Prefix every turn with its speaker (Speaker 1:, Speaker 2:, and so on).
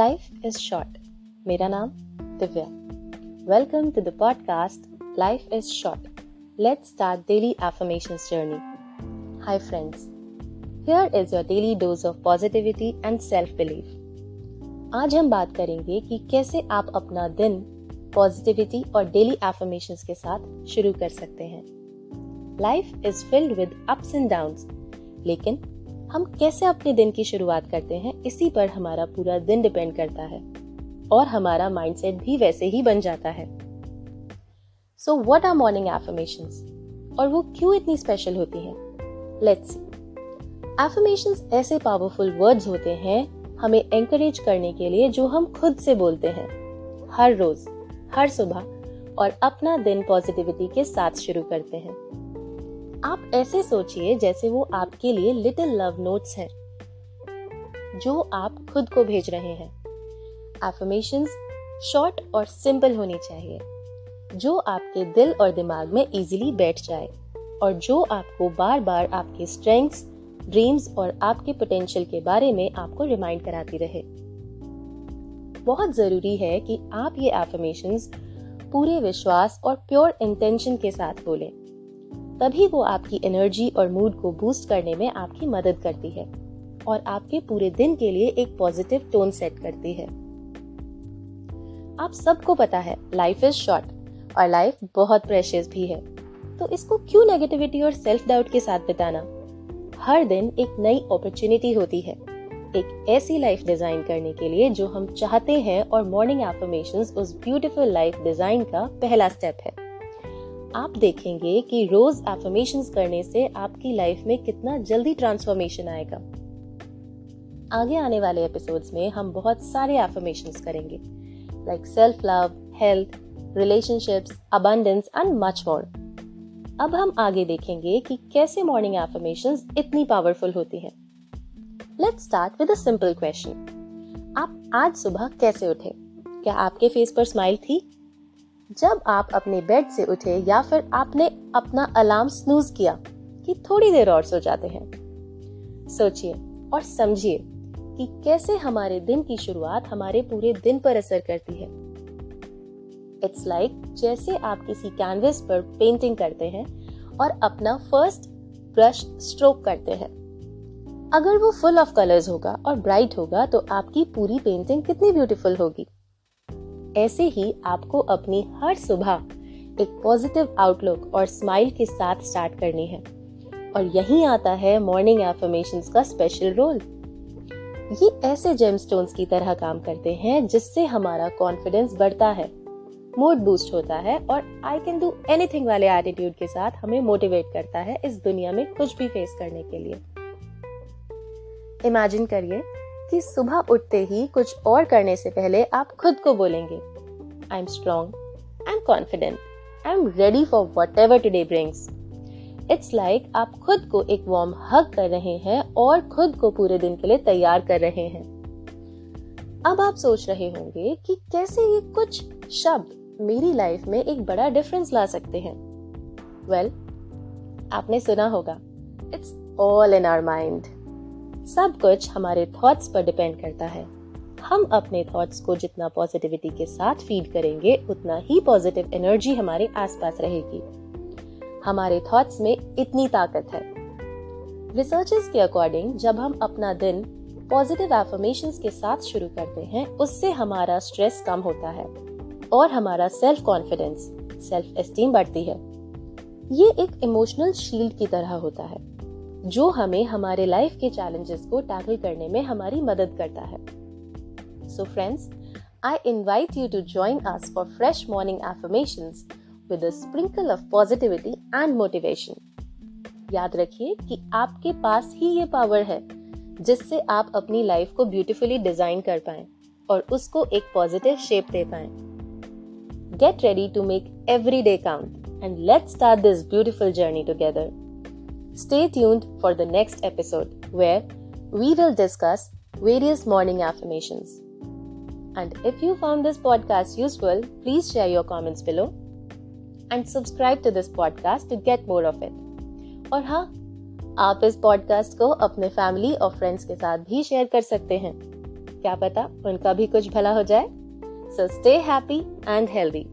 Speaker 1: Life is short मेरा नाम Divya. Welcome to the podcast life is short let's start daily affirmations journey hi friends here is your daily dose of positivity and self belief आज हम बात करेंगे कि कैसे आप अपना दिन पॉजिटिविटी और डेली एफर्मेशंस के साथ शुरू कर सकते हैं। Life is filled with ups and downs लेकिन हम कैसे अपने दिन की शुरुआत करते हैं, इसी पर हमारा पूरा दिन डिपेंड करता है। और हमारा माइंडसेट भी वैसे ही बन जाता है। So what are morning affirmation और वो क्यों इतनी स्पेशल होती हैं? लेट्स सी एफर्मेशंस ऐसे पावरफुल वर्ड्स होते हैं, हमें एंकरेज करने के लिए जो हम खुद से बोलते हैं। हर रोज, हर सुबह और अपना दिन पॉजिटिविटी के साथ शुरू करते हैं। आप ऐसे सोचिए जैसे वो आपके लिए लिटिल लव नोट्स हैं, जो आप खुद को भेज रहे हैं। एफर्मेशन शॉर्ट और सिंपल होनी चाहिए, जो आपके दिल और दिमाग में इजीली बैठ जाए और जो आपको बार बार आपके स्ट्रेंग्स ड्रीम्स और आपके पोटेंशियल के बारे में आपको रिमाइंड कराती रहे। बहुत ज़रूरी है कि आप ये एफर्मेशंस पूरे विश्वास और प्योर इंटेंशन के साथ बोलें। तभी वो आपकी एनर्जी और मूड को बूस्ट करने में आपकी मदद करती है और आपके पूरे दिन के लिए एक पॉजिटिव टोन सेट करती है। आप सबको पता है लाइफ इज़ शॉर्ट और लाइफ बहुत प्रेशियस भी है। तो इसको क्यों नेगेटिविटी और सेल्फ डाउट के साथ बिताना? हर दिन एक नई अपॉर्चुनिटी होती है, एक ऐसी लाइफ डिज़ाइन करने के लिए जो हम चाहते हैं और मॉर्निंग एफर्मेशंस उस ब्यूटीफुल लाइफ डिज़ाइन का पहला स्टेप है। आप देखेंगे कि रोज एफर्मेशन करने से आपकी लाइफ में कितना जल्दी ट्रांसफॉर्मेशन आएगा। आगे आने वाले एपिसोड्स में हम बहुत सारे एफर्मेशन करेंगे like self love health relationships abundance and much more अब हम आगे देखेंगे कि कैसे मॉर्निंग एफर्मेशन इतनी पावरफुल होती हैं। Let's start with a simple question आप आज सुबह कैसे उठे? क्या आपके फेस पर स्माइल थी? जब आप अपने बेड से उठे या फिर आपने अपना अलार्म स्नूज किया कि थोड़ी देर और सो जाते हैं। सोचिए और समझिए कि कैसे हमारे दिन की शुरुआत हमारे पूरे दिन पर असर करती है। इट्स लाइक like जैसे आप किसी कैनवस पर पेंटिंग करते हैं और अपना फ़र्स्ट ब्रश स्ट्रोक करते हैं। अगर वो फुल ऑफ़ कलर्स होगा और ब्राइट होगा तो आपकी पूरी पेंटिंग कितनी ब्यूटीफुल होगी। ऐसे ही आपको अपनी हर सुबह एक पॉजिटिव आउटलुक और स्माइल के साथ स्टार्ट करनी है। और यही आता है मॉर्निंग एफर्मेशन का स्पेशल रोल ये ऐसे जेमस्टोन्स की तरह काम करते हैं जिससे हमारा कॉन्फिडेंस बढ़ता है मूड बूस्ट होता है और आई कैन डू एनीथिंग वाले एटीट्यूड के साथ हमें मोटिवेट करता है इस दुनिया में कुछ भी फेस करने के लिए। इमेजिन करिए कि सुबह उठते ही कुछ और करने से पहले आप खुद को बोलेंगे I am strong I am confident I am ready for whatever today brings it's like आप खुद को एक वार्म हक कर रहे हैं और खुद को पूरे दिन के लिए तैयार कर रहे हैं। अब आप सोच रहे होंगे कि कैसे ये कुछ शब्द मेरी लाइफ में एक बड़ा डिफरेंस ला सकते हैं। वेल well, आपने सुना होगा it's all in our mind सब कुछ हमारे थॉट्स पर डिपेंड करता है। हम अपने थॉट्स को जितना पॉजिटिविटी के साथ फ़ीड करेंगे, उतना ही पॉजिटिव एनर्जी हमारे आसपास रहेगी। हमारे थॉट्स में इतनी ताकत है। रिसर्चर्स के अकॉर्डिंग जब हम अपना दिन पॉजिटिव एफर्मेशन के साथ शुरू करते हैं, उससे हमारा स्ट्रेस कम होता है और हमारा सेल्फ कॉन्फिडेंस सेल्फ एस्टीम बढ़ती है। ये एक इमोशनल शील्ड की तरह होता है। जो हमें हमारे लाइफ के चैलेंजेस को टैकल करने में हमारी मदद करता है। So friends I invite you to join us for fresh morning affirmations with sprinkle of positivity and motivation याद रखिए कि आपके पास ही ये पावर है, जिससे आप अपनी लाइफ को ब्यूटिफुली डिज़ाइन कर पाए और उसको एक पॉजिटिव शेप दे पाए। Get ready to make every day count and let's start this beautiful journey together Stay tuned for the next episode where we will discuss various morning affirmations. And if you found this podcast useful, please share your comments below and subscribe to this podcast to get more of it. और हाँ आप इस podcast को अपने family और friends के साथ भी शेयर कर सकते हैं क्या पता उनका भी कुछ भला हो जाए so stay happy and healthy